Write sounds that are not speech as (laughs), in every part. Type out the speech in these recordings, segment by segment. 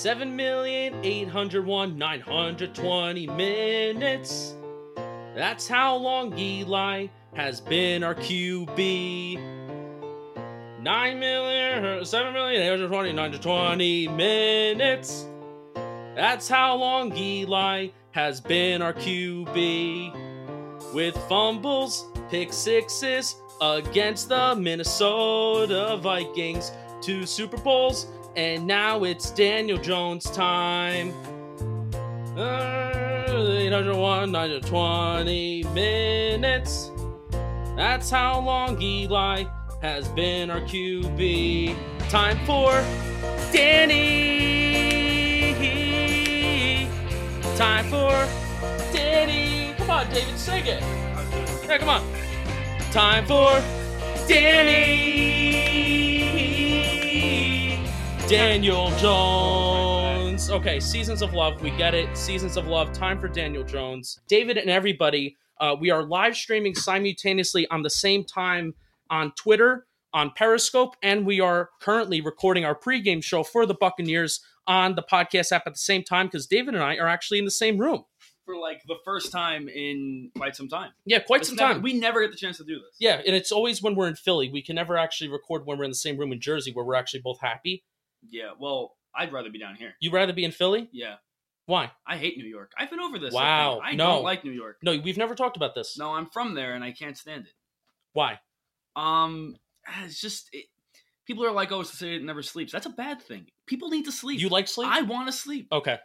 Seven million eight hundred one nine hundred twenty minutes. That's how long Eli has been our QB. Nine million, seven million eight hundred twenty nine hundred twenty minutes. That's how long Eli has been our QB. With fumbles, pick sixes against the Minnesota Vikings, two Super Bowls, and now it's Daniel Jones time. Uh, 801, 920 minutes. That's how long Eli has been our QB. Time for Danny. Time for Danny. Come on, David, sing it. Yeah, come on. Time for Danny. Daniel Jones. Okay, Seasons of Love. We get it. Seasons of Love. Time for Daniel Jones. David and everybody, uh, we are live streaming simultaneously on the same time on Twitter, on Periscope, and we are currently recording our pregame show for the Buccaneers on the podcast app at the same time because David and I are actually in the same room. for like the first time in quite some time. Yeah, quite It's some never- time. we never get the chance to do this. yeah, and it's always when we're in Philly. We can never actually record when we're in the same room in Jersey where we're actually both happy. Yeah. Well, I'd rather be down here. You'd rather be in Philly? Yeah. Why? I hate New York. I've been over this. Wow. I, no. don't like New York. No, we've never talked about this. No, I'm from there and I can't stand it. Why? Um, it's just it, people are like, "Oh, it's the city that never sleeps." That's a bad thing. People need to sleep. You like sleep? I want to sleep. Okay.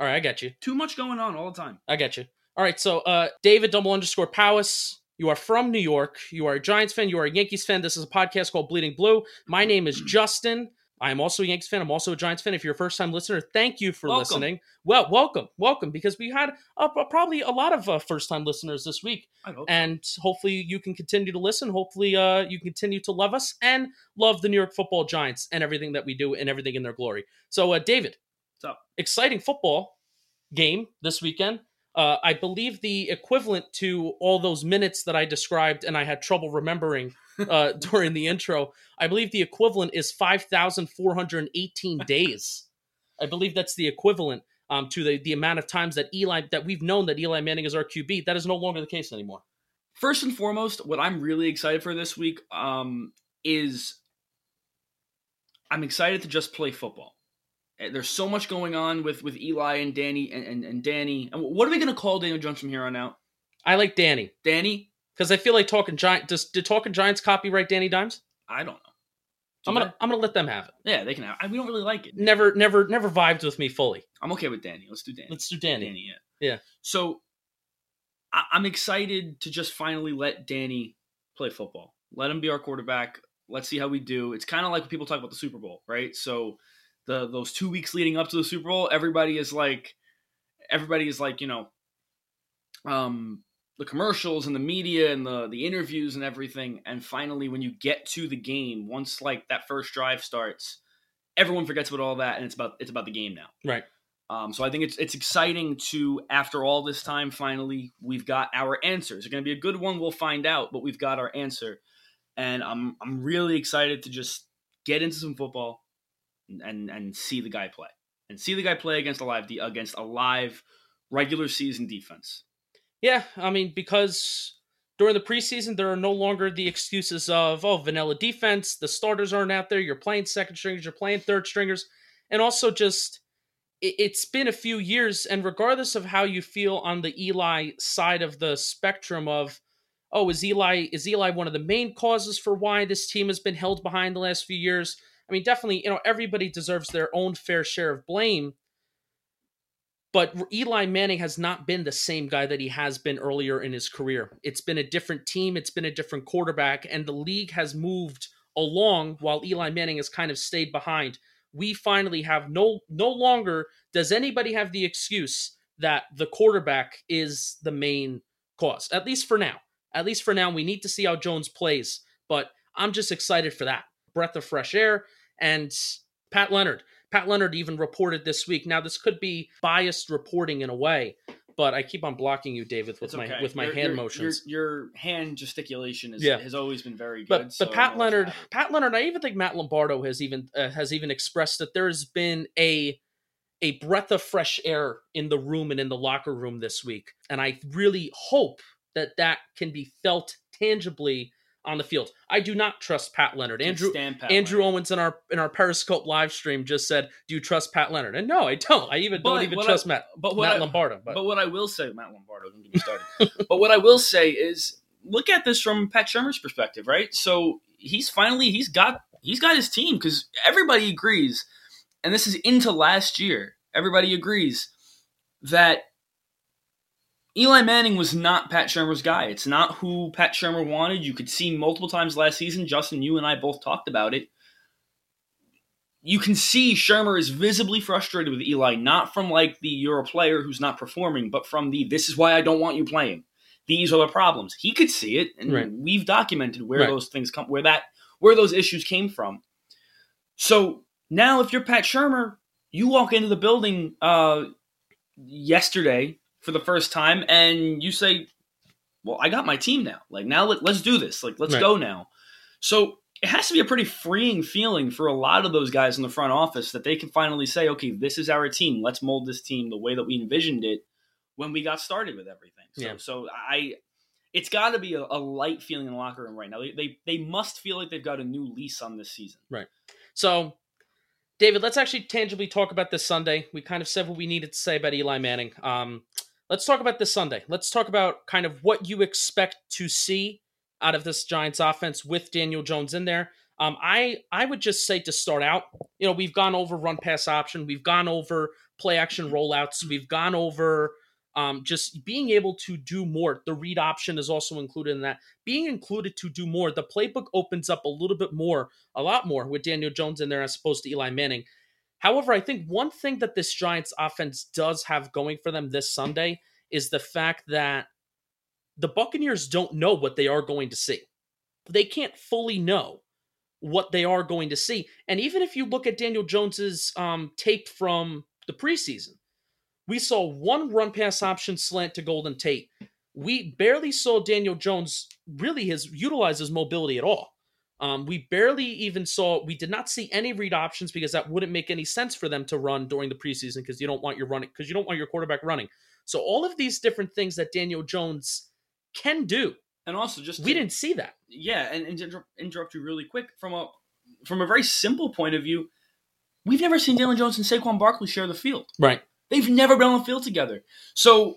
All right, I got you. Too much going on all the time. I got you. All right, so uh, David double underscore Powis, you are from New York. You are a Giants fan. You are a Yankees fan. This is a podcast called Bleeding Blue. My name is (clears throat) Justin. I am also a Yankees fan. I'm also a Giants fan. If you're a first time listener, thank you for Welcome. listening. Well, welcome, welcome, because we had uh, probably a lot of uh, first time listeners this week. I hope. and hopefully you can continue to listen. Hopefully, uh, you continue to love us and love the New York Football Giants and everything that we do and everything in their glory. So, uh, David, What's up? exciting football game this weekend. Uh, I believe the equivalent to all those minutes that I described and I had trouble remembering (laughs) uh, during the intro. I believe the equivalent is five thousand four hundred eighteen days. I believe that's the equivalent um, to the the amount of times that Eli that we've known that Eli Manning is our QB. That is no longer the case anymore. First and foremost, what I'm really excited for this week um, is I'm excited to just play football. Uh, There's so much going on with with Eli and Danny and, and, and Danny. And what are we going to call Daniel Jones from here on out? I like Danny Danny? Because I feel like talking giant. Does did talking Giants copyright Danny Dimes? I don't know. I'm gonna I'm gonna let them have it. Yeah, they can have. I, we don't really like it. Never never never vibed with me fully. I'm okay with Danny. Let's do Danny. Let's do Danny. Danny, yeah. Yeah. So I, I'm excited to just finally let Danny play football. Let him be our quarterback. Let's see how we do. It's kind of like when people talk about the Super Bowl, right? So the those two weeks leading up to the Super Bowl, everybody is like, everybody is like, you know, um, the commercials and the media and the the interviews and everything. And finally, when you get to the game, once like that first drive starts, everyone forgets about all that, and it's about it's about the game now. Right. Um, so I think it's it's exciting to after all this time, finally we've got our answers. It's going to be a good one. We'll find out, but we've got our answer, and I'm I'm really excited to just get into some football and and, and see the guy play and see the guy play against a live de- against a live regular season defense. Yeah, I mean because during the preseason there are no longer the excuses of oh vanilla defense. The starters aren't out there. You're playing second stringers. You're playing third stringers, and also just it, it's been a few years, and regardless of how you feel on the Eli side of the spectrum of, oh, is Eli is Eli one of the main causes for why this team has been held behind the last few years? I mean, definitely, you know, everybody deserves their own fair share of blame. But Eli Manning has not been the same guy that he has been earlier in his career. It's been a different team, it's been a different quarterback, and the league has moved along while Eli Manning has kind of stayed behind. We finally have no no longer does anybody have the excuse that the quarterback is the main cause. At least for now. At least for now, we need to see how Jones plays, but I'm just excited for that. Breath of fresh air and Pat Leonard. Pat Leonard even reported this week. Now, this could be biased reporting in a way, but I keep on blocking you, David, with It's my with my Your- hand your, motions. Your, your hand gesticulation is, Yeah. has always been very good. but so but Pat Leonard. Pat Leonard, I even think Matt Lombardo has even uh, has even expressed that there has been a a breath of fresh air in the room and in the locker room this week, and I really hope that that can be felt tangibly on the field. I do not trust Pat Leonard. Can't Andrew Pat Andrew Leonard. Owens in our in our Periscope live stream just said, "Do you trust Pat Leonard?" And no, I don't. I even But don't even trust I- Matt but what Matt I- Lombardo. But, But what I will say, Matt Lombardo, don't get me started. (laughs) but what I will say is, look at this from Pat Shurmur's perspective, right? So he's finally he's got he's got his team because everybody agrees, and this is into last year. Everybody agrees that Eli Manning was not Pat Shurmur's guy. It's not who Pat Shurmur wanted. You could see multiple times last season. Justin, you and I both talked about it. You can see Shurmur is visibly frustrated with Eli, not from like the you're a player who's not performing, but from the this is why I don't want you playing. These are the problems. He could see it, and Right. we've documented where Right. those things come, where that, where those issues came from. So now, if you're Pat Shurmur, you walk into the building uh, yesterday for the first time, and you say, "Well, I got my team now. Like now, let, let's do this. Like let's Right. go now." So it has to be a pretty freeing feeling for a lot of those guys in the front office that they can finally say, "Okay, this is our team. Let's mold this team the way that we envisioned it when we got started with everything." So, Yeah. so I. It's got to be a, a light feeling in the locker room right now. They, they they must feel like they've got a new lease on this season. Right. So, David, let's actually tangibly talk about this Sunday. We kind of said what we needed to say about Eli Manning. Um, let's talk about this Sunday. Let's talk about kind of what you expect to see out of this Giants offense with Daniel Jones in there. Um, I I would just say to start out, you know, we've gone over run pass option, we've gone over play action rollouts, we've gone over um, just being able to do more. The read option is also included in that. Being included to do more, the playbook opens up a little bit more, a lot more with Daniel Jones in there as opposed to Eli Manning. However, I think one thing that this Giants offense does have going for them this Sunday is the fact that the Buccaneers don't know what they are going to see. They can't fully know what they are going to see. And even if you look at Daniel Jones's um, tape from the preseason, we saw one run pass option slant to Golden Tate. We barely saw Daniel Jones really his utilize his mobility at all. Um, we barely even saw. We did not see any read options because that wouldn't make any sense for them to run during the preseason because you don't want your running because you don't want your quarterback running. So all of these different things that Daniel Jones can do, And also, just we didn't see that. yeah, and, and to inter- interrupt you really quick from a from a very simple point of view, we've never seen Daniel Jones and Saquon Barkley share the field. Right. They've never been on the field together. So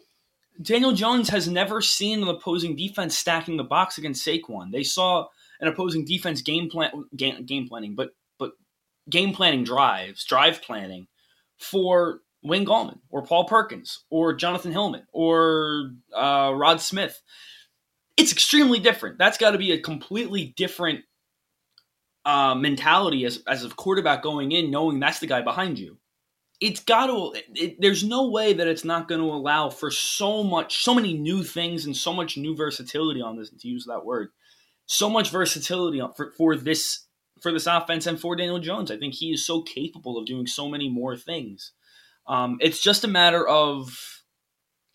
Daniel Jones has never seen an opposing defense stacking the box against Saquon. They saw an opposing defense game plan game, game planning, but but game planning drives, drive planning for Wayne Gallman or Paul Perkins or Jonathan Hillman or uh, Rod Smith. It's extremely different. That's got to be a completely different uh, mentality as as a quarterback going in, knowing that's the guy behind you it's got to it, there's no way that it's not going to allow for so much so many new things and so much new versatility on this to use that word so much versatility for, for this for this offense and for daniel jones i think he is so capable of doing so many more things um, it's just a matter of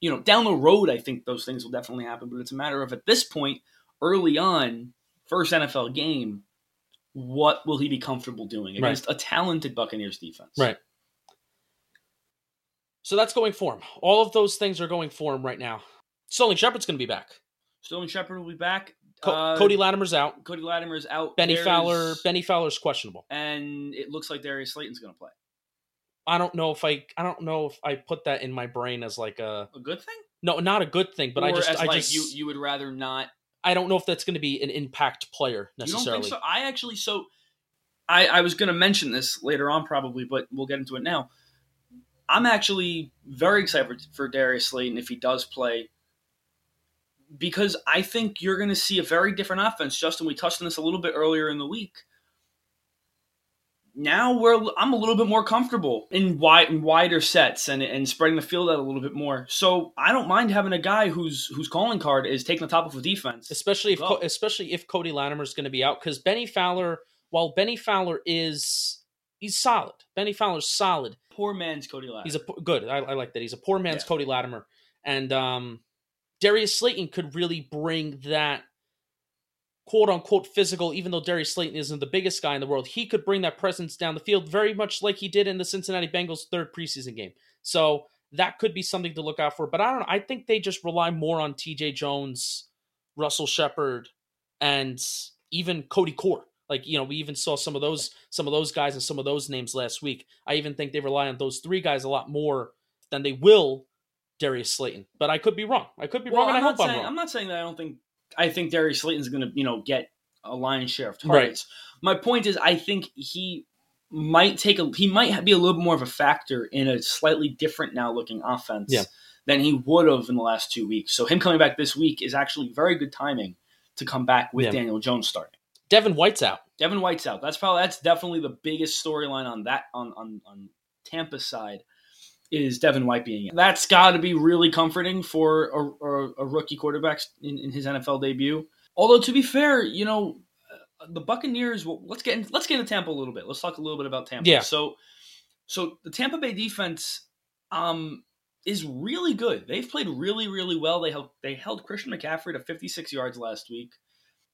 you know down the road i think those things will definitely happen but it's a matter of at this point early on first nfl game what will he be comfortable doing Right. against a talented buccaneers defense Right. So that's going for him. All of those things are going for him right now. Sterling Shepard's going to be back. Sterling Shepard will be back. Co- Uh, Cody Latimer's out. Cody Latimer's out. Bennie There's- Fowler. Bennie Fowler's questionable. and it looks like Darius Slayton's going to play. I don't know if I I don't know if I put that in my brain as like a A good thing? no, not a good thing, but I just I like just you you would rather not I don't know if that's going to be an impact player You don't necessarily. think so? I actually so I I was going to mention this later on probably, but we'll get into it now. I'm actually very excited for, for Darius Slayton if he does play because I think you're going to see a very different offense. Justin, we touched on this a little bit earlier in the week. Now we're I'm a little bit more comfortable in wide in wider sets and, and spreading the field out a little bit more. So I don't mind having a guy whose whose calling card is taking the top of a defense. especially if Go. especially if Cody Latimer is going to be out because Bennie Fowler, while Bennie Fowler is he's solid, Bennie Fowler's solid. Poor man's Cody Latimer. He's a good. I, I like that. He's a poor man's Yeah. Cody Latimer, and um, Darius Slayton could really bring that quote unquote physical. Even though Darius Slayton isn't the biggest guy in the world, he could bring that presence down the field very much like he did in the Cincinnati Bengals' third preseason game. So that could be something to look out for. But I don't know. I think they just rely more on T.J. Jones, Russell Shepard, and even Cody Core. Like you know, we even saw some of those some of those guys and some of those names last week. I even think they rely on those three guys a lot more than they will Darius Slayton. But I could be wrong. I could be wrong, and I I'm hope not I'm saying, wrong. I'm not saying that I don't think I think Darius Slayton's going to you know get a lion's share of targets. My point is, I think he might take a he might be a little bit more of a factor in a slightly different now looking offense Yeah. than he would have in the last two weeks. So him coming back this week is actually very good timing to come back with Yeah. Daniel Jones starting. Devin White's out. Devin White's out. That's probably that's definitely the biggest storyline on that on on on Tampa's side is Devin White being in. That's got to be really comforting for a, a, a rookie quarterback in, in his NFL debut. Although to be fair, you know, uh, the Buccaneers. Well, let's get in, let's get into Tampa a little bit. Let's talk a little bit about Tampa. Yeah. So, so the Tampa Bay defense um, is really good. They've played really really well. They held they held Christian McCaffrey to 56 yards last week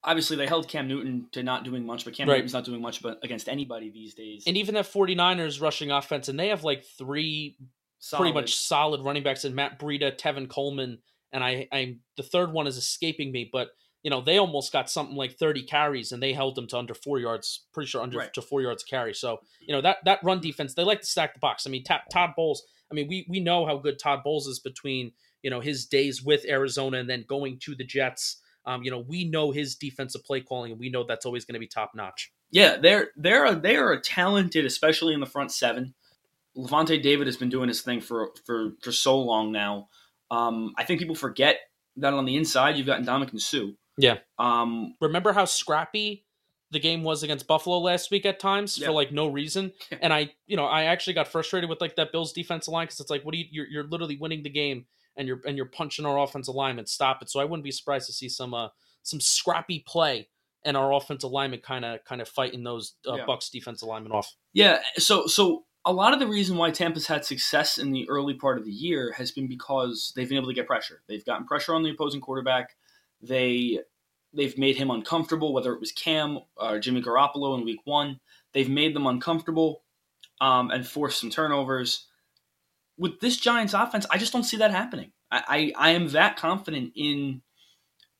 obviously they held Cam Newton to not doing much, but Cam Right. Newton's not doing much but against anybody these days. And even that 49ers rushing offense, and they have like three pretty much solid running backs in Matt Breida, Tevin Coleman, and I I'm the third one is escaping me, but you know, they almost got something like 30 carries and they held them to under four yards, pretty sure under Right. to four yards carry. So, you know, that that run defense, they like to stack the box. I mean, Ta- Todd Bowles, I mean, we we know how good Todd Bowles is between, you know, his days with Arizona and then going to the Jets. Um, you know, we know his defensive play calling and we know that's always going to be top notch. Yeah, they're they're a, they are a talented, especially in the front seven. Lavonte David has been doing his thing for for for so long now. Um, I think people forget that on the inside you've got Ndamukong Suh. Yeah. Um, remember how scrappy the game was against Buffalo last week at times Yeah. for like no reason. (laughs) And I, you know, I actually got frustrated with like that Bills defensive line because it's like, what do you? You're, you're literally winning the game and you're and you're punching our offensive lineman. Stop it. So I wouldn't be surprised to see some uh some scrappy play and our offensive lineman kind of kind of fighting those uh, Yeah. Bucks defensive linemen off. Yeah, so so a lot of the reason why Tampa's had success in the early part of the year has been because they've been able to get pressure. They've gotten pressure on the opposing quarterback. They they've made him uncomfortable, whether it was Cam or Jimmy Garoppolo in Week One. They've made them uncomfortable um, and forced some turnovers. With this Giants offense, I just don't see that happening. I, I, I am that confident in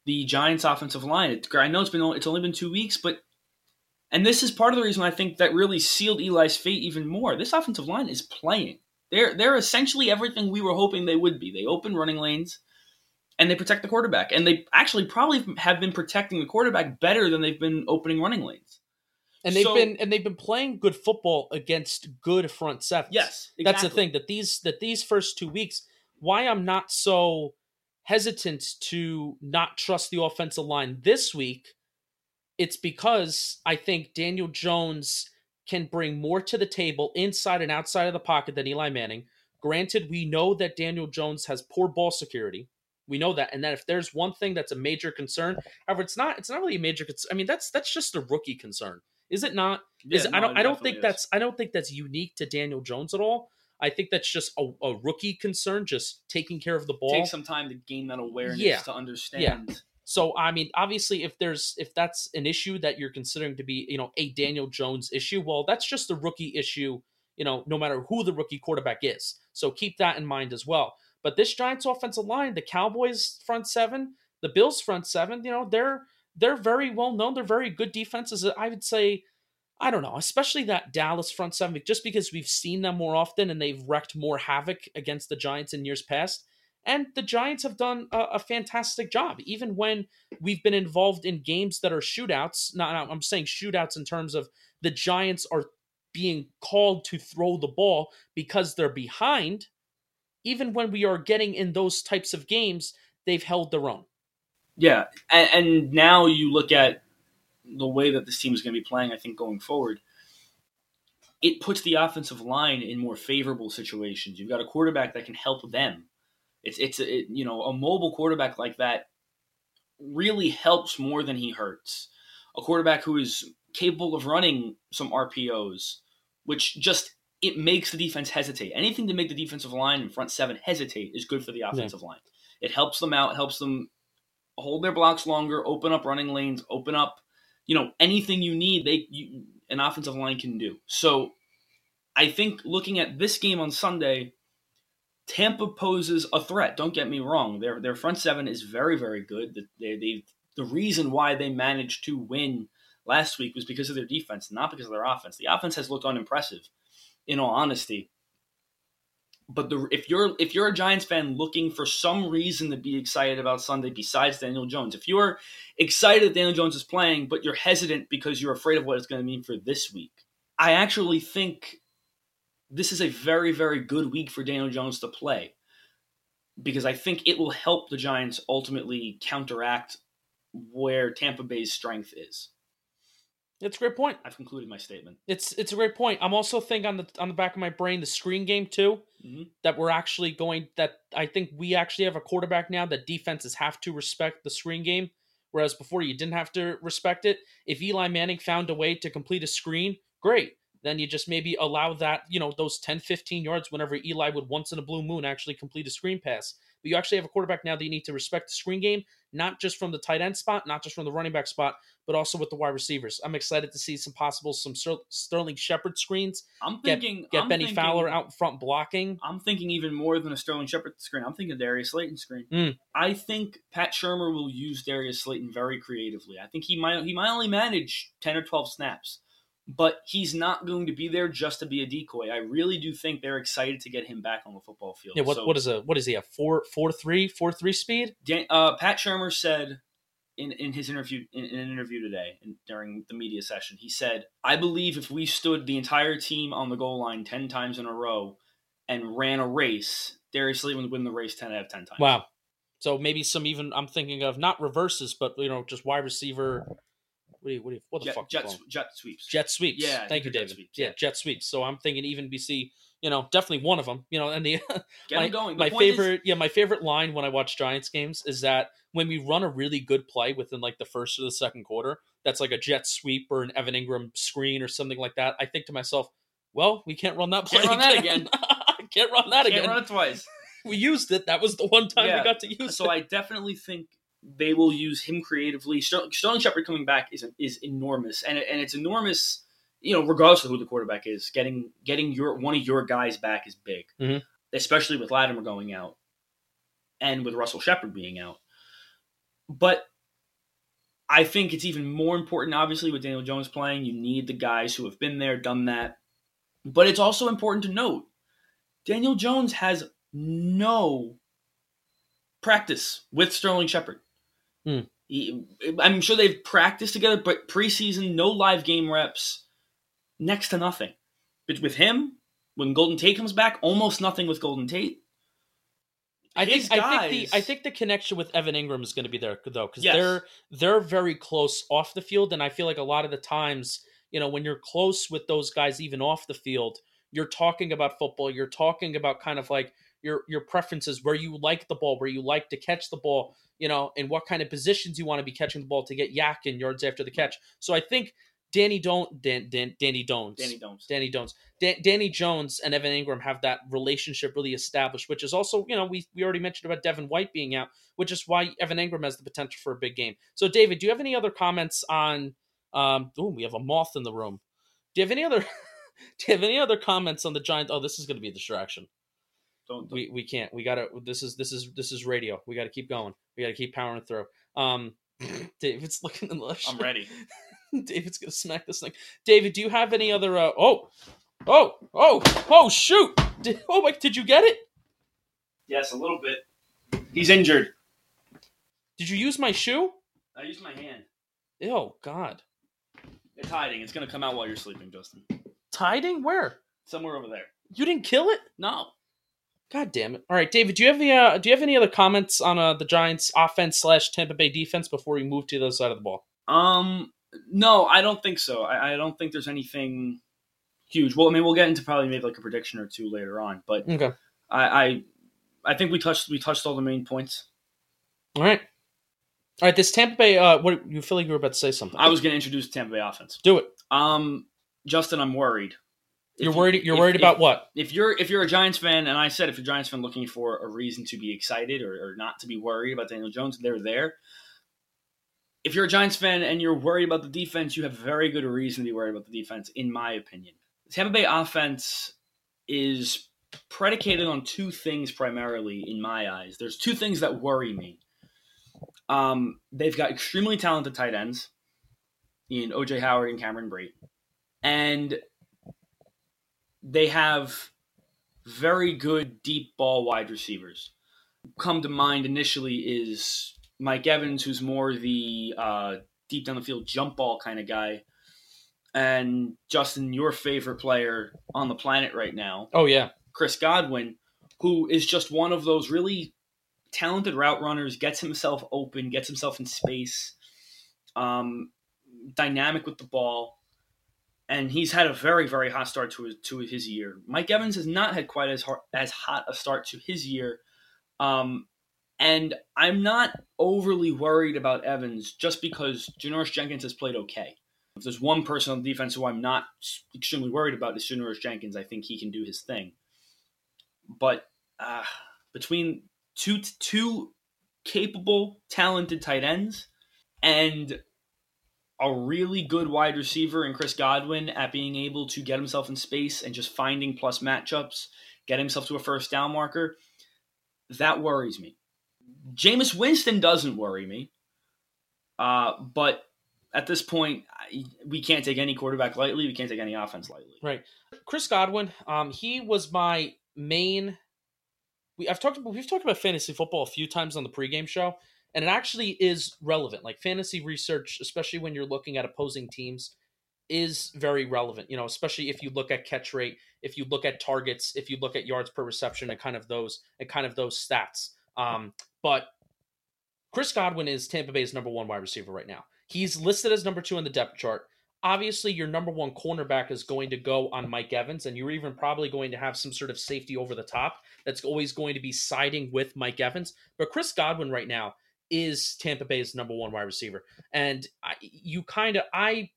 the Giants offensive line. I know it's been it's only been two weeks, but and this is part of the reason I think that really sealed Eli's fate even more. This offensive line is playing. They're they're essentially everything we were hoping they would be. They open running lanes and they protect the quarterback. And they actually probably have been protecting the quarterback better than they've been opening running lanes. And they've So- been and they've been playing good football against good front sevens. Yes, That's the thing that these that these first two weeks, why I'm not so hesitant to not trust the offensive line this week, it's because I think Daniel Jones can bring more to the table inside and outside of the pocket than Eli Manning. Granted, we know that Daniel Jones has poor ball security. We know that, and that if there's one thing that's a major concern, however, it's not. It's not really a major concern. I mean, that's that's just a rookie concern, is it not? is Yeah, I don't I don't think is. that's I don't think that's unique to Daniel Jones at all. I think that's just a, a rookie concern, just taking care of the ball. Take some time to gain that awareness Yeah. to understand. So I mean, obviously, if there's if that's an issue that you're considering to be, you know, a Daniel Jones issue, well, that's just a rookie issue. You know, no matter who the rookie quarterback is. So keep that in mind as well. But this Giants offensive line, the Cowboys front seven, the Bills front seven, you know, they're they're very well known. They're very good defenses. I would say I don't know, especially that Dallas front seven, just because we've seen them more often and they've wrecked more havoc against the Giants in years past. And the Giants have done a, a fantastic job, even when we've been involved in games that are shootouts. Not, I'm saying shootouts in terms of the Giants are being called to throw the ball because they're behind. Even when we are getting in those types of games, they've held their own. Yeah, and, and now you look at the way that this team is going to be playing. I think going forward, it puts the offensive line in more favorable situations. You've got a quarterback that can help them. It's it's a, it, you know a mobile quarterback like that really helps more than he hurts. A quarterback who is capable of running some RPOs, which just it makes the defense hesitate. Anything to make the defensive line and front seven hesitate is good for the offensive yeah. line. It helps them out, helps them hold their blocks longer, open up running lanes, open up, you know, anything you need. They you, an offensive line can do. So, I think looking at this game on Sunday, Tampa poses a threat. Don't get me wrong; their their front seven is very very good. They they the reason why they managed to win last week was because of their defense, not because of their offense. The offense has looked unimpressive, in all honesty. But the, if you're if you're a Giants fan looking for some reason to be excited about Sunday besides Daniel Jones, if you're excited that Daniel Jones is playing, but you're hesitant because you're afraid of what it's going to mean for this week, I actually think this is a very very good week for Daniel Jones to play because I think it will help the Giants ultimately counteract where Tampa Bay's strength is. It's a great point. I've concluded my statement. It's it's a great point. I'm also thinking on the on the back of my brain the screen game too. Mm-hmm. That we're actually going that I think we actually have a quarterback now that defenses have to respect the screen game, whereas before you didn't have to respect it. If Eli Manning found a way to complete a screen, great. Then you just maybe allow that, you know, those 10, 15 yards whenever Eli would once in a blue moon actually complete a screen pass. But you actually have a quarterback now that you need to respect the screen game, not just from the tight end spot, not just from the running back spot, but also with the wide receivers. I'm excited to see some possible some Sterling Shepard screens. I'm thinking get, get I'm Bennie thinking, Fowler out front blocking. I'm thinking even more than a Sterling Shepard screen. I'm thinking Darius Slayton screen. Mm. I think Pat Shurmur will use Darius Slayton very creatively. I think he might he might only manage 10 or 12 snaps but he's not going to be there just to be a decoy. I really do think they're excited to get him back on the football field. Yeah, what, so, what is a what is he a four four three four three speed? Dan, uh, Pat Shurmur said in, in his interview in, in an interview today in, during the media session, he said, "I believe if we stood the entire team on the goal line ten times in a row and ran a race, Darius Lee would win the race ten out of ten times." Wow. So maybe some even I'm thinking of not reverses, but you know just wide receiver what do you, what, do you, what the jet, fuck? Jet, jet sweeps. Jet sweeps. Yeah. Thank you, David. Yeah, jet sweeps. So I'm thinking even BC, you know, definitely one of them. You know, and the (laughs) Get my, going. The my favorite, is... yeah, my favorite line when I watch Giants games is that when we run a really good play within like the first or the second quarter, that's like a jet sweep or an Evan Engram screen or something like that. I think to myself, well, we can't run that play can't run again. That again. (laughs) can't run that can't again. Run it twice. (laughs) we used it. That was the one time yeah. we got to use so it. So I definitely think they will use him creatively. Sterling, Shepard coming back is is enormous, and and it's enormous. You know, regardless of who the quarterback is, getting getting your one of your guys back is big, mm-hmm. especially with Latimer going out, and with Russell Shepard being out. But I think it's even more important, obviously, with Daniel Jones playing. You need the guys who have been there, done that. But it's also important to note Daniel Jones has no practice with Sterling Shepard. He, hmm. I'm sure they've practiced together, but preseason, no live game reps, next to nothing. But with him, when Golden Tate comes back, almost nothing with Golden Tate. I think, guys, I think the I think the connection with Evan Engram is going to be there though because yes. they're they're very close off the field, and I feel like a lot of the times, you know, when you're close with those guys, even off the field, you're talking about football. You're talking about kind of like your your preferences, where you like the ball, where you like to catch the ball, you know, and what kind of positions you want to be catching the ball to get YAC and yards after the catch. So I think Danny don't Dan, Dan, Danny Dones, Danny Dones, Danny Dones, Dan, Danny Jones and Evan Engram have that relationship really established, which is also you know we we already mentioned about Devin White being out, which is why Evan Engram has the potential for a big game. So David, do you have any other comments on? Um, oh, we have a moth in the room. Do you have any other? (laughs) do you have any other comments on the Giants? Oh, this is going to be a distraction. Don't, don't, we we can't. We gotta. This is this is this is radio. We got to keep going. We got to keep powering through. Um, (laughs) David's looking in the. I'm ready. (laughs) David's gonna smack this thing. David, do you have any other? Uh, oh, oh, oh, oh! Shoot! Did, oh my! Did you get it? Yes, a little bit. He's injured. Did you use my shoe? I used my hand. Oh God! It's hiding. It's gonna come out while you're sleeping, Justin. It's hiding? Where? Somewhere over there. You didn't kill it? No. God damn it! All right, David, do you have any? Uh, do you have any other comments on uh, the Giants' offense slash Tampa Bay defense before we move to the other side of the ball? Um, no, I don't think so. I, I don't think there's anything huge. Well, I mean, we'll get into probably maybe like a prediction or two later on, but Okay. I, I, I think we touched we touched all the main points. All right. All right. This Tampa Bay. Uh, what you feel like you were about to say something? I was going to introduce Tampa Bay offense. do it. Um, Justin, I'm worried. If You're you- worried. You're if- worried if- about what? if you're if you're a Giants fan, and I said if you're a Giants fan looking for a reason to be excited or, or not to be worried about Daniel Jones, they're there. If you're a Giants fan and you're worried about the defense, you have very good reason to be worried about the defense, in my opinion. The Tampa Bay offense is predicated on two things primarily, in my eyes. There's two things that worry me. Um, they've got extremely talented tight ends in OJ Howard and Cameron Brate. And they have very good deep ball wide receivers. Come to mind initially is Mike Evans, who's more the uh, deep down the field jump ball kind of guy. And Justin, your favorite player on the planet right now, Oh yeah. Chris Godwin, who is just one of those really talented route runners, gets himself open, gets himself in space, um, dynamic with the ball, and he's had a very very hot start to his to his year. Mike Evans has not had quite as hard, as hot a start to his year, um, and I'm not overly worried about Evans just because Janoris Jenkins has played okay. If there's one person on defense who I'm not extremely worried about, is Janoris Jenkins. I think he can do his thing. But uh, between two two capable, talented tight ends and a really good wide receiver in Chris Godwin at being able to get himself in space and just finding plus matchups, get himself to a first down marker, that worries me. Jameis Winston doesn't worry me, uh, but at this point, we can't take any quarterback lightly. We can't take any offense lightly. Right. Chris Godwin. Um, he was my main. We I've talked we've talked about fantasy football a few times on the pregame show, and it actually is relevant. Like fantasy research, especially when you're looking at opposing teams, is very relevant. You know, especially if you look at catch rate, if you look at targets, if you look at yards per reception, and kind of those and kind of those stats. Um, but Chris Godwin is Tampa Bay's number one wide receiver right now. He's listed as number two on the depth chart obviously your number one cornerback is going to go on Mike Evans, and you're even probably going to have some sort of safety over the top that's always going to be siding with Mike Evans. But Chris Godwin right now is Tampa Bay's number one wide receiver, and I, you kind of I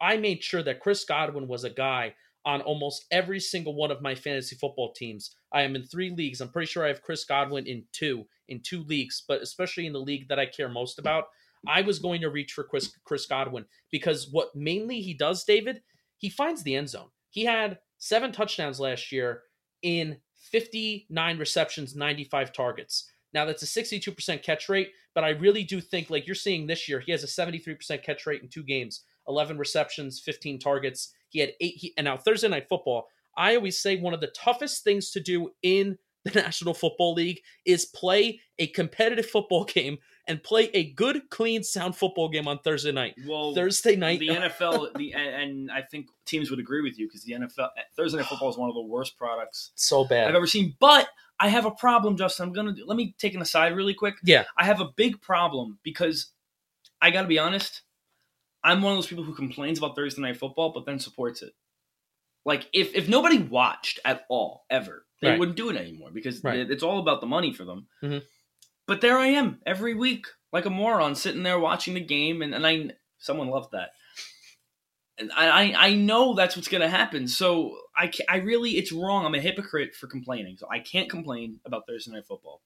I made sure that Chris Godwin was a guy on almost every single one of my fantasy football teams. I am in three leagues. I'm pretty sure I have Chris Godwin in two in two leagues, but especially in the league that I care most about. I was going to reach for Chris Chris Godwin because what mainly he does, David, he finds the end zone. He had seven touchdowns last year in 59 receptions, 95 targets. Now that's a 62% catch rate, but I really do think like you're seeing this year, he has a 73% catch rate in two games, 11 receptions, 15 targets. He had eight. He, and now Thursday night football, I always say one of the toughest things to do in (laughs) the National Football League is play a competitive football game and play a good, clean, sound football game on Thursday night. Well, Thursday night, the NFL, (laughs) the and, and I think teams would agree with you because the NFL Thursday night football is one of the worst products so bad. I've ever seen. But I have a problem, Justin. I'm gonna do, let me take an aside really quick. Yeah. I have a big problem because I got to be honest. I'm one of those people who complains about Thursday night football, but then supports it. Like if if nobody watched at all ever, they Right. wouldn't do it anymore because Right. it- it's all about the money for them. Mhm. But there I am every week, like a moron, sitting there watching the game, and, and I someone loved that. And I, I know that's what's gonna happen. So I I really it's wrong. I'm a hypocrite for complaining. So I can't complain about Thursday night football,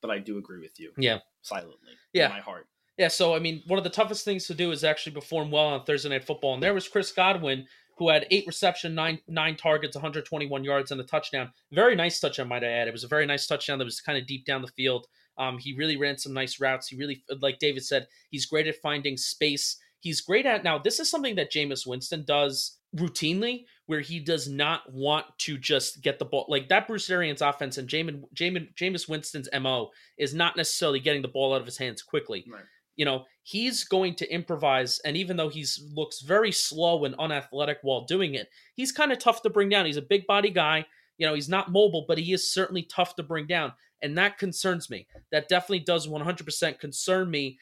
but I do agree with you. Yeah. silently. Yeah. in my heart. Yeah, so I mean, one of the toughest things to do is actually perform well on Thursday Night Football. And there was Chris Godwin, who had eight reception, nine nine targets, 121 yards, and a touchdown. Very nice touchdown, might I add. It was a very nice touchdown that was kind of deep down the field. Um, he really ran some nice routes. He really, like David said, he's great at finding space. He's great at now. This is something that Jameis Winston does routinely, where he does not want to just get the ball like that. Bruce Arians offense and Jamin, Jamin, Jameis Winston's mo is not necessarily getting the ball out of his hands quickly. Right. You know, he's going to improvise, and even though he's looks very slow and unathletic while doing it, he's kind of tough to bring down. He's a big body guy. You know, he's not mobile, but he is certainly tough to bring down, and that concerns me. That definitely does 100% concern me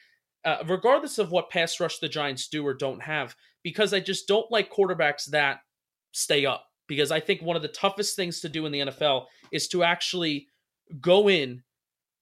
uh, regardless of what pass rush the Giants do or don't have, because I just don't like quarterbacks that stay up. Because I think one of the toughest things to do in the NFL is to actually go in,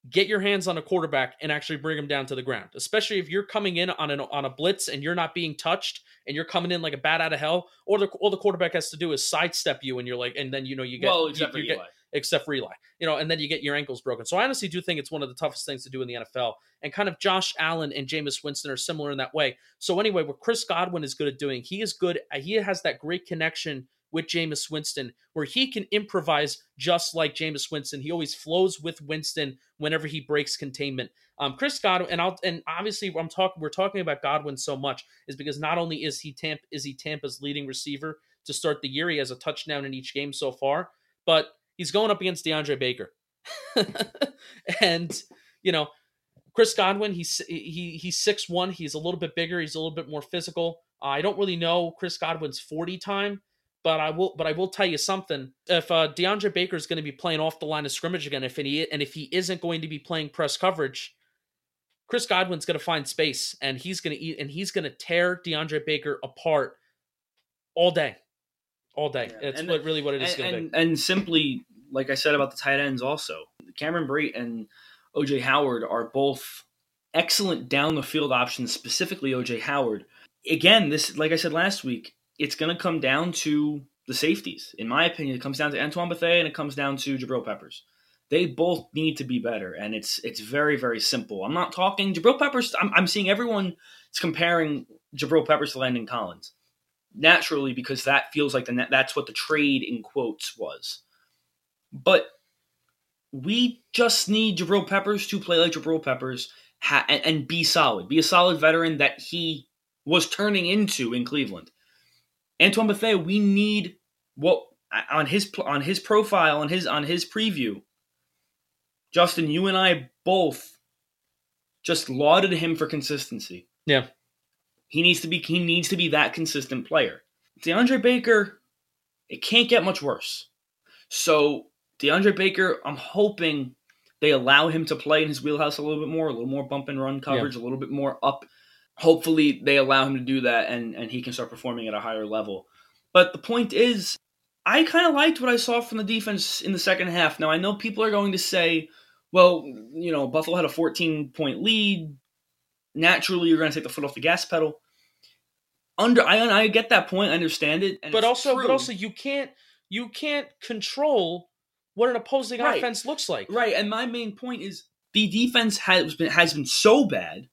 get your hands on a quarterback, and actually bring him down to the ground. Especially if you're coming in on an on a blitz and you're not being touched, and you're coming in like a bat out of hell. Or the all the quarterback has to do is sidestep you, and you're like, and then you know you get well, you, for you get, Eli. Except for Eli. You know, and then you get your ankles broken. So I honestly do think it's one of the toughest things to do in the NFL. And kind of Josh Allen and Jameis Winston are similar in that way. So anyway, what Chris Godwin is good at doing, he is good. He has that great connection with Jameis Winston where he can improvise just like Jameis Winston. He always flows with Winston whenever he breaks containment. Um, Chris Godwin, and I'll and obviously I'm talking we're talking about Godwin so much is because not only is he Tampa is he Tampa's leading receiver to start the year, he has a touchdown in each game so far, but he's going up against DeAndre Baker. (laughs) and you know, Chris Godwin, he's he he's six one. He's a little bit bigger. He's a little bit more physical. Uh, I don't really know Chris Godwin's forty time, but I will. But I will tell you something. If uh, DeAndre Baker is going to be playing off the line of scrimmage again, if he and if he isn't going to be playing press coverage, Chris Godwin's going to find space and he's going to eat and he's going to tear DeAndre Baker apart all day, all day. Yeah. It's And- what, really what it is going to be. and simply, like I said about the tight ends, also Cameron Brate and OJ Howard are both excellent down the field options. Specifically, OJ Howard. Again, this, like I said last week, it's going to come down to the safeties. In my opinion, it comes down to Antoine Bethea and it comes down to Jabril Peppers. They both need to be better, and it's it's very very simple. I'm not talking Jabril Peppers. I'm, I'm seeing everyone is comparing Jabril Peppers to Landon Collins naturally because that feels like the that's what the trade in quotes was. But we just need Jabril Peppers to play like Jabril Peppers ha- and, and be solid, be a solid veteran that he was turning into in Cleveland. Antoine Bethea, we need what on his on his profile on his on his preview. Justin, you and I both just lauded him for consistency. Yeah. He needs to be he needs to be that consistent player. DeAndre Baker, it can't get much worse. So DeAndre Baker, I'm hoping they allow him to play in his wheelhouse a little bit more, a little more bump and run coverage, a little bit more up. Hopefully they allow him to do that and, and he can start performing at a higher level. But the point is, I kind of liked what I saw from the defense in the second half. Now I know people are going to say, well, you know, Buffalo had a 14 point lead. Naturally, you're going to take the foot off the gas pedal. Under, I, I get that point. I understand it. but also, but also, you can't you can't control what an opposing Right. offense looks like. Right, and my main point is the defense has been has been so bad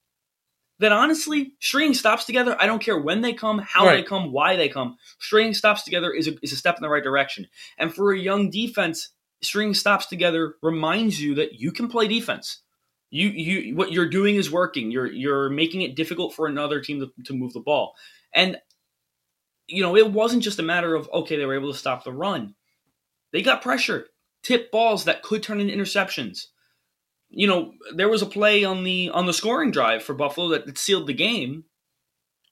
that honestly, stringing stops together, I don't care when they come, how they come, why they come. Stringing stops together is a, is a step in the right direction. And for a young defense, stringing stops together reminds you that you can play defense. You you what you're doing is working. You're you're making it difficult for another team to, to move the ball. And you know, it wasn't just a matter of okay, they were able to stop the run. They got pressure, tip balls that could turn into interceptions. You know, there was a play on the on the scoring drive for Buffalo that, that sealed the game,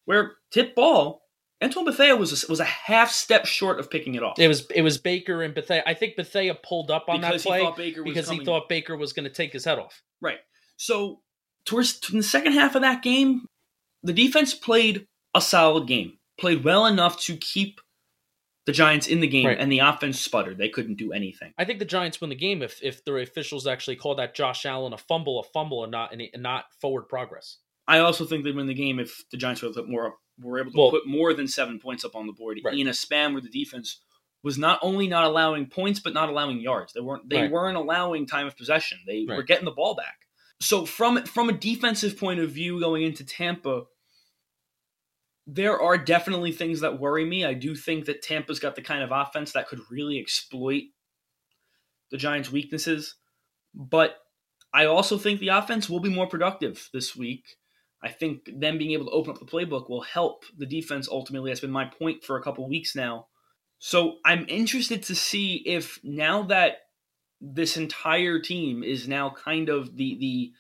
where tip ball, Antoine Bethea was a, was a half step short of picking it off. It was it was Baker and Bethea. I think Bethea pulled up on because that play he thought Baker was because he thought Baker was going to take his head off. Right. So towards in the second half of that game, the defense played a solid game, played well enough to keep the Giants in the game, Right. and the offense sputtered. They couldn't do anything. I think the Giants win the game if if the officials actually call that Josh Allen a fumble, a fumble, and not and not forward progress. I also think they win the game if the Giants were able to put more were able to Well- put more than seven points up on the board Right. in a span where the defense was not only not allowing points but not allowing yards. They weren't they Right. weren't allowing time of possession. They were getting the ball back. So from from a defensive point of view going into Tampa, there are definitely things that worry me. I do think that Tampa's got the kind of offense that could really exploit the Giants' weaknesses, but I also think the offense will be more productive this week. I think them being able to open up the playbook will help the defense ultimately. That's been my point for a couple weeks now. So I'm interested to see if now that this entire team is now kind of the the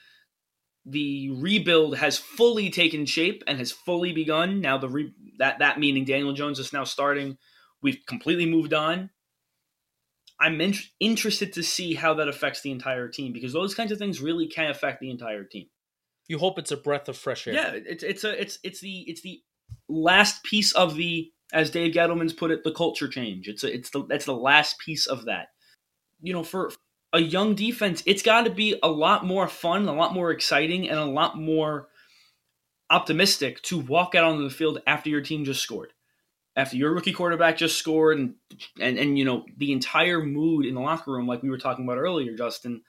the rebuild has fully taken shape and has fully begun. Now the re, that that meaning Daniel Jones is now starting. We've completely moved on. I'm in, interested to see how that affects the entire team because those kinds of things really can affect the entire team. You hope it's a breath of fresh air. Yeah, it's it's a it's it's the it's the last piece of the as Dave Gettleman's put it, the culture change. It's a, it's the that's the last piece of that. You know, for a young defense, it's got to be a lot more fun, a lot more exciting, and a lot more optimistic to walk out onto the field after your team just scored, after your rookie quarterback just scored, and and and you know the entire mood in the locker room, like we were talking about earlier, Justin.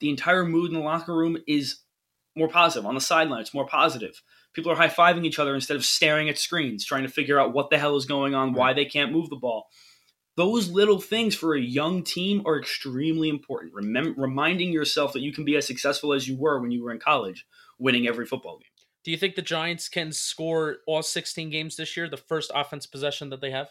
The entire mood in the locker room is more positive. On the sideline, it's more positive. People are high fiving each other instead of staring at screens, trying to figure out what the hell is going on, why they can't move the ball. Those little things for a young team are extremely important. Remember, reminding yourself that you can be as successful as you were when you were in college, winning every football game. Do you think the Giants can score all 16 games this year, the first offense possession that they have?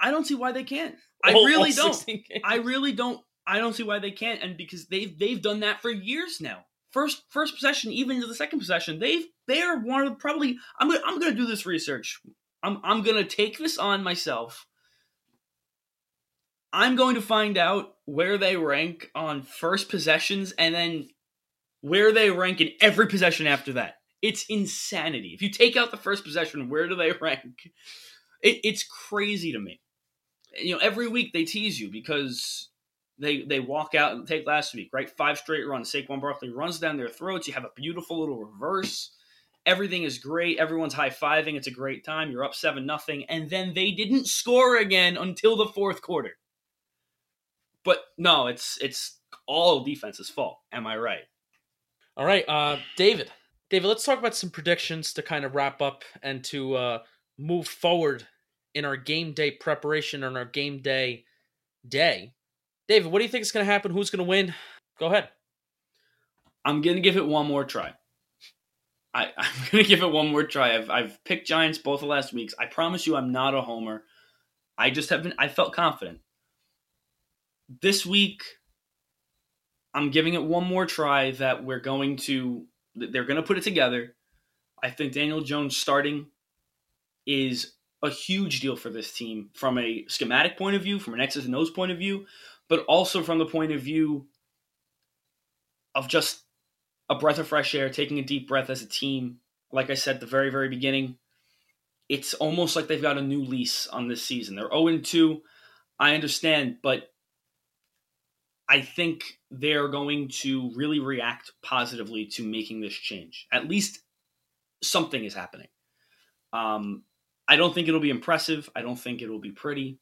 I don't see why they can't. I All- really all don't. I really don't. I don't see why they can't, and because they've they've done that for years now. First first possession, even into the second possession, they've they are one of the probably. I'm gonna I'm gonna do this research. I'm I'm gonna take this on myself. I'm going to find out where they rank on first possessions, and then where they rank in every possession after that. It's insanity. If you take out the first possession, where do they (laughs) rank? It, it's crazy to me. You know every week they tease you because they they walk out and take last week right? Five straight runs. Saquon Barkley runs down their throats. You have a beautiful little reverse. Everything is great. Everyone's high fiving it's a great time. You're up seven nothing. And then they didn't score again until the fourth quarter but no it's it's all defense's fault am I right All right, uh, David. David, let's talk about some predictions to kind of wrap up and to uh, move forward in our game day preparation on our game day day. David, what do you think is going to happen? Who's going to win? Go ahead. I'm gonna give it one more try. I, (laughs) I'm gonna give it one more try. I've I've picked Giants both the last weeks. I promise you, I'm not a homer. I just haven't. I felt confident. This week, I'm giving it one more try. That we're going to. They're gonna put it together. I think Daniel Jones starting is a huge deal for this team from a schematic point of view, from an X's and O's point of view, but also from the point of view of just a breath of fresh air, taking a deep breath as a team. Like I said at the very, very beginning, it's almost like they've got a new lease on this season. They're 0 2. I understand, but I think they're going to really react positively to making this change. At least something is happening. Um, I don't think it'll be impressive. I don't think it'll be pretty.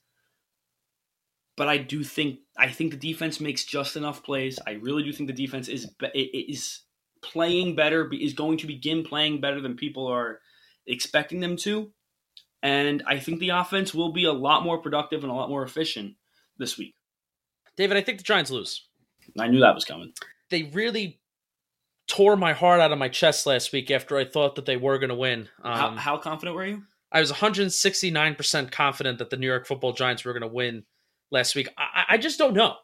But I do think I think the defense makes just enough plays. I really do think the defense is is playing better, is going to begin playing better than people are expecting them to. And I think the offense will be a lot more productive and a lot more efficient this week. David, I think the Giants lose. I knew that was coming. They really tore my heart out of my chest last week after I thought that they were going to win. how, Um, how confident were you? I was 169% confident that the New York football Giants were going to win last week. I, I just don't know.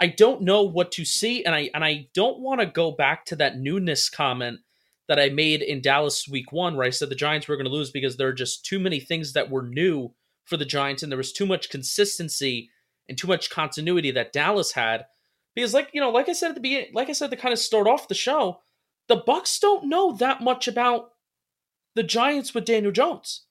I don't know what to see, and I and I don't want to go back to that newness comment that I made in Dallas week one, where I said the Giants were going to lose because there are just too many things that were new for the Giants, and there was too much consistency and too much continuity that Dallas had. Because, like you know, like I said at the beginning, like I said to kind of start off the show, the Bucks don't know that much about the Giants with Daniel Jones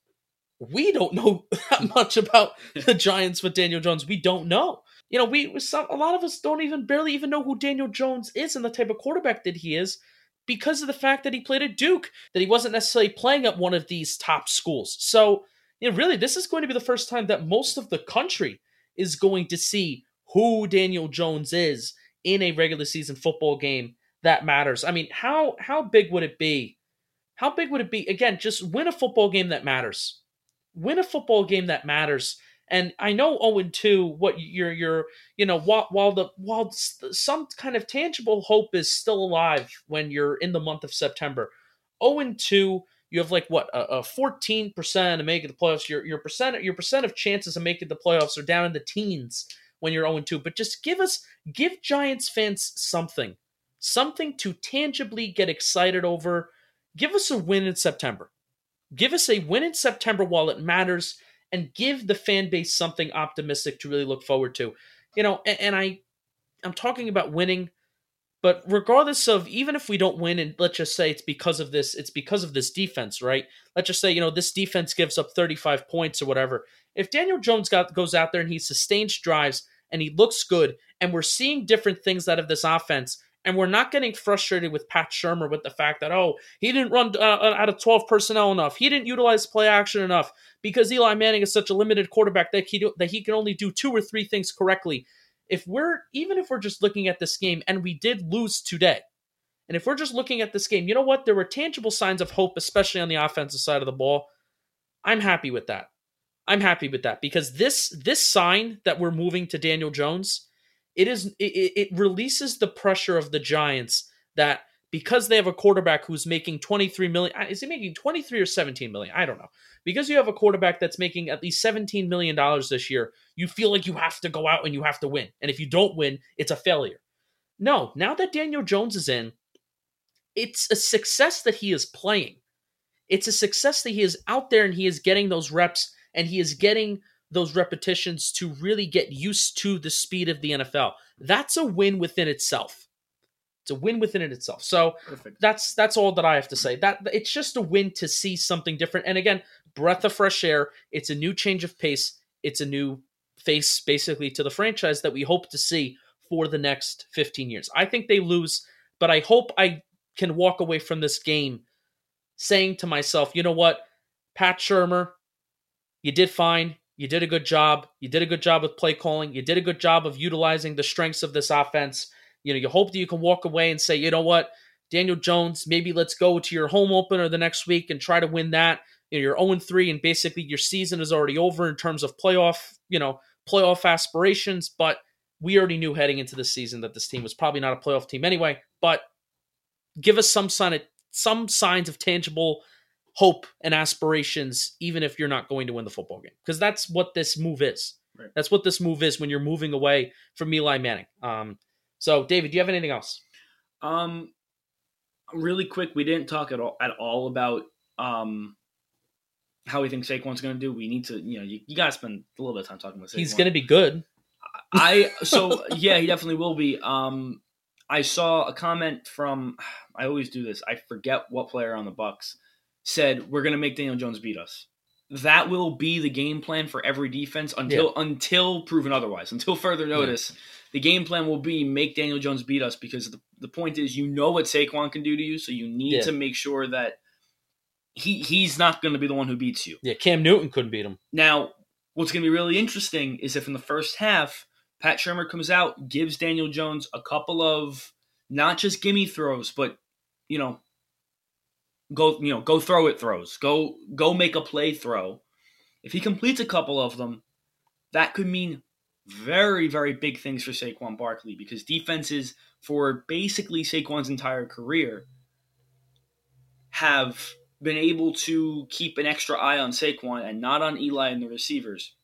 we don't know (laughs) that much about the Giants with Daniel Jones. We don't know. You know, we some a lot of us don't even barely even know who Daniel Jones is and the type of quarterback that he is because of the fact that he played at Duke, that he wasn't necessarily playing at one of these top schools. So, you know, really, this is going to be the first time that most of the country is going to see who Daniel Jones is in a regular season football game that matters. I mean, how how big would it be? How big would it be? Again, just win a football game that matters win a football game that matters. And I know 0 2, what you're, you're, you know, while, while the, while some kind of tangible hope is still alive when you're in the month of September, 0 2, you have like what a fourteen percent of making the playoffs. Your your percent your percent of chances of making the playoffs are down in the teens when you're 0 2. But just give us give Giants fans something, something to tangibly get excited over. Give us a win in September. Give us a win in September while it matters, and give the fan base something optimistic to really look forward to. You know, and, and I I'm talking about winning but regardless of even if we don't win, and let's just say it's because of this, it's because of this defense, right? Let's just say you know this defense gives up 35 points or whatever. If Daniel Jones got, goes out there and he sustains drives and he looks good, and we're seeing different things out of this offense, and we're not getting frustrated with Pat Shurmur with the fact that oh he didn't run uh, uh out of 12 personnel enough, he didn't utilize play action enough because Eli Manning is such a limited quarterback that he do, that he can only do two or three things correctly if we're even if we're just looking at this game and we did lose today, and if we're just looking at this game, you know what? There were tangible signs of hope, especially on the offensive side of the ball. I'm happy with that. I'm happy with that because this this sign that we're moving to Daniel Jones, it is it, it releases the pressure of the Giants that because they have a quarterback who's making 23 million uh, is he making 23 or 17 million? I don't know. Because you have a quarterback that's making at least 17 million dollars this year you feel like you have to go out and you have to win. And if you don't win it's a failure. No now that daniel jones is in it's a success that he is playing. It's a success that he is out there and he is getting those reps and he is getting those repetitions to really get used to the speed of the NFL. That's a win within itself. It's a win within it itself. So Perfect. that's that's all that I have to say. That it's just a win to see something different. And again, breath of fresh air. It's a new change of pace. It's a new face basically to the franchise that we hope to see for the next 15 years. I think they lose, but I hope I can walk away from this game saying to myself, you know what, Pat Shurmur, you did fine. You did a good job. You did a good job with play calling. You did a good job of utilizing the strengths of this offense. You know, you hope that you can walk away and say, you know what, Daniel Jones, maybe let's go to your home opener the next week and try to win that. You know, you're 0 3, and basically your season is already over in terms of playoff, you know, playoff aspirations. But we already knew heading into the season that this team was probably not a playoff team anyway. But give us some sign of, some signs of tangible hope and aspirations, even if you're not going to win the football game, because that's what this move is. Right. That's what this move is when you're moving away from Eli Manning. Um, so, David, do you have anything else? Um, really quick, we didn't talk at all at all about um how we think Saquon's going to do. We need to, you know, you, you got to spend a little bit of time talking about Saquon. He's going to be good. I (laughs) so yeah, he definitely will be. Um, I saw a comment from I always do this. I forget what player on the Bucks said we're going to make Daniel Jones beat us. That will be the game plan for every defense until yeah. until proven otherwise. Until further notice. Yeah the game plan will be make Daniel Jones beat us because the, the point is you know what Saquon can do to you, so you need yeah. to make sure that he he's not going to be the one who beats you. Yeah, Cam Newton couldn't beat him. Now, what's going to be really interesting is if in the first half Pat Shurmur comes out, gives Daniel Jones a couple of not just gimme throws, but you know, go you know go throw it throws, go go make a play throw. If he completes a couple of them, that could mean very, very big things for Saquon Barkley because defenses for basically Saquon's entire career have been able to keep an extra eye on Saquon and not on Eli and the receivers.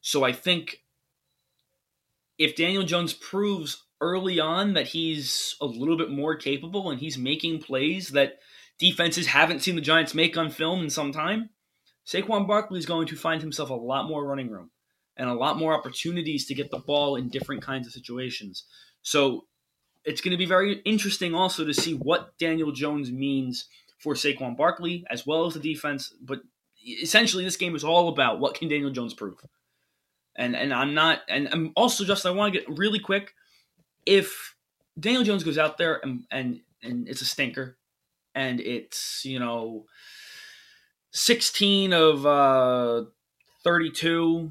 So I think if Daniel Jones proves early on that he's a little bit more capable and he's making plays that defenses haven't seen the Giants make on film in some time, Saquon Barkley is going to find himself a lot more running room and a lot more opportunities to get the ball in different kinds of situations. So it's going to be very interesting also to see what Daniel Jones means for Saquon Barkley as well as the defense. But essentially, this game is all about what can Daniel Jones prove. And and I'm not and I'm also just I want to get really quick. If Daniel Jones goes out there and and and it's a stinker, and it's you know 16 of uh, 32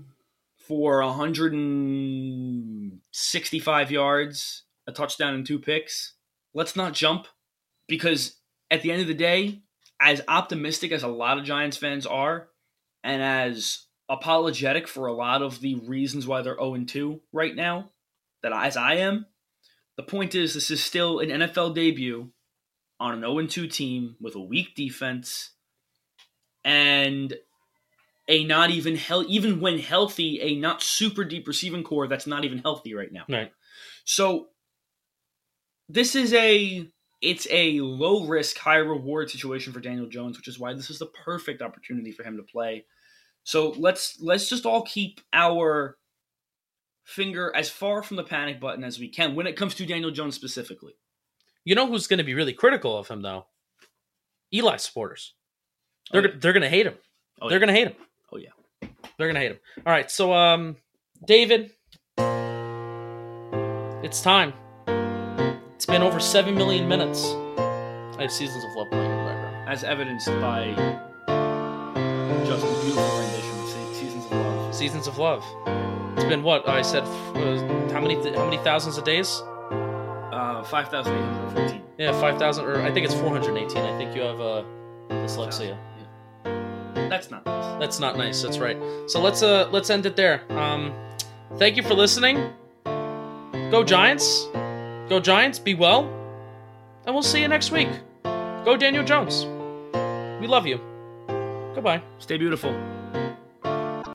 for 165 yards, a touchdown, and two picks. Let's not jump because at the end of the day, as optimistic as a lot of Giants fans are, and as apologetic for a lot of the reasons why they're 0 2 right now, that as I am, the point is this is still an NFL debut on an 0 2 team with a weak defense and a not even hel- even when healthy, a not super deep receiving corps that's not even healthy right now. Right. So this is a it's a low risk, high reward situation for Daniel Jones, which is why this is the perfect opportunity for him to play. So let's let's just all keep our finger as far from the panic button as we can when it comes to Daniel Jones specifically. You know who's going to be really critical of him though? Eli supporters. They're Oh, yeah. they're going to hate him. Oh, they're yeah. going to hate him. They're going to hate him. All right, so um David it's time. It's been over 7 million minutes. I have Seasons of Love playing in the background. As evidenced by Justin's beautiful rendition of Seasons of Love. Seasons of Love. It's been what? I said uh, how many how many thousands of days? Uh, 5,814. Yeah, 5,000 or I think it's 418. I think you have uh dyslexia. That's not nice. That's not nice. That's right. So let's uh let's end it there. Um, thank you for listening. Go Giants. Go Giants. Be well. And we'll see you next week. Go Daniel Jones. We love you. Goodbye. Stay beautiful.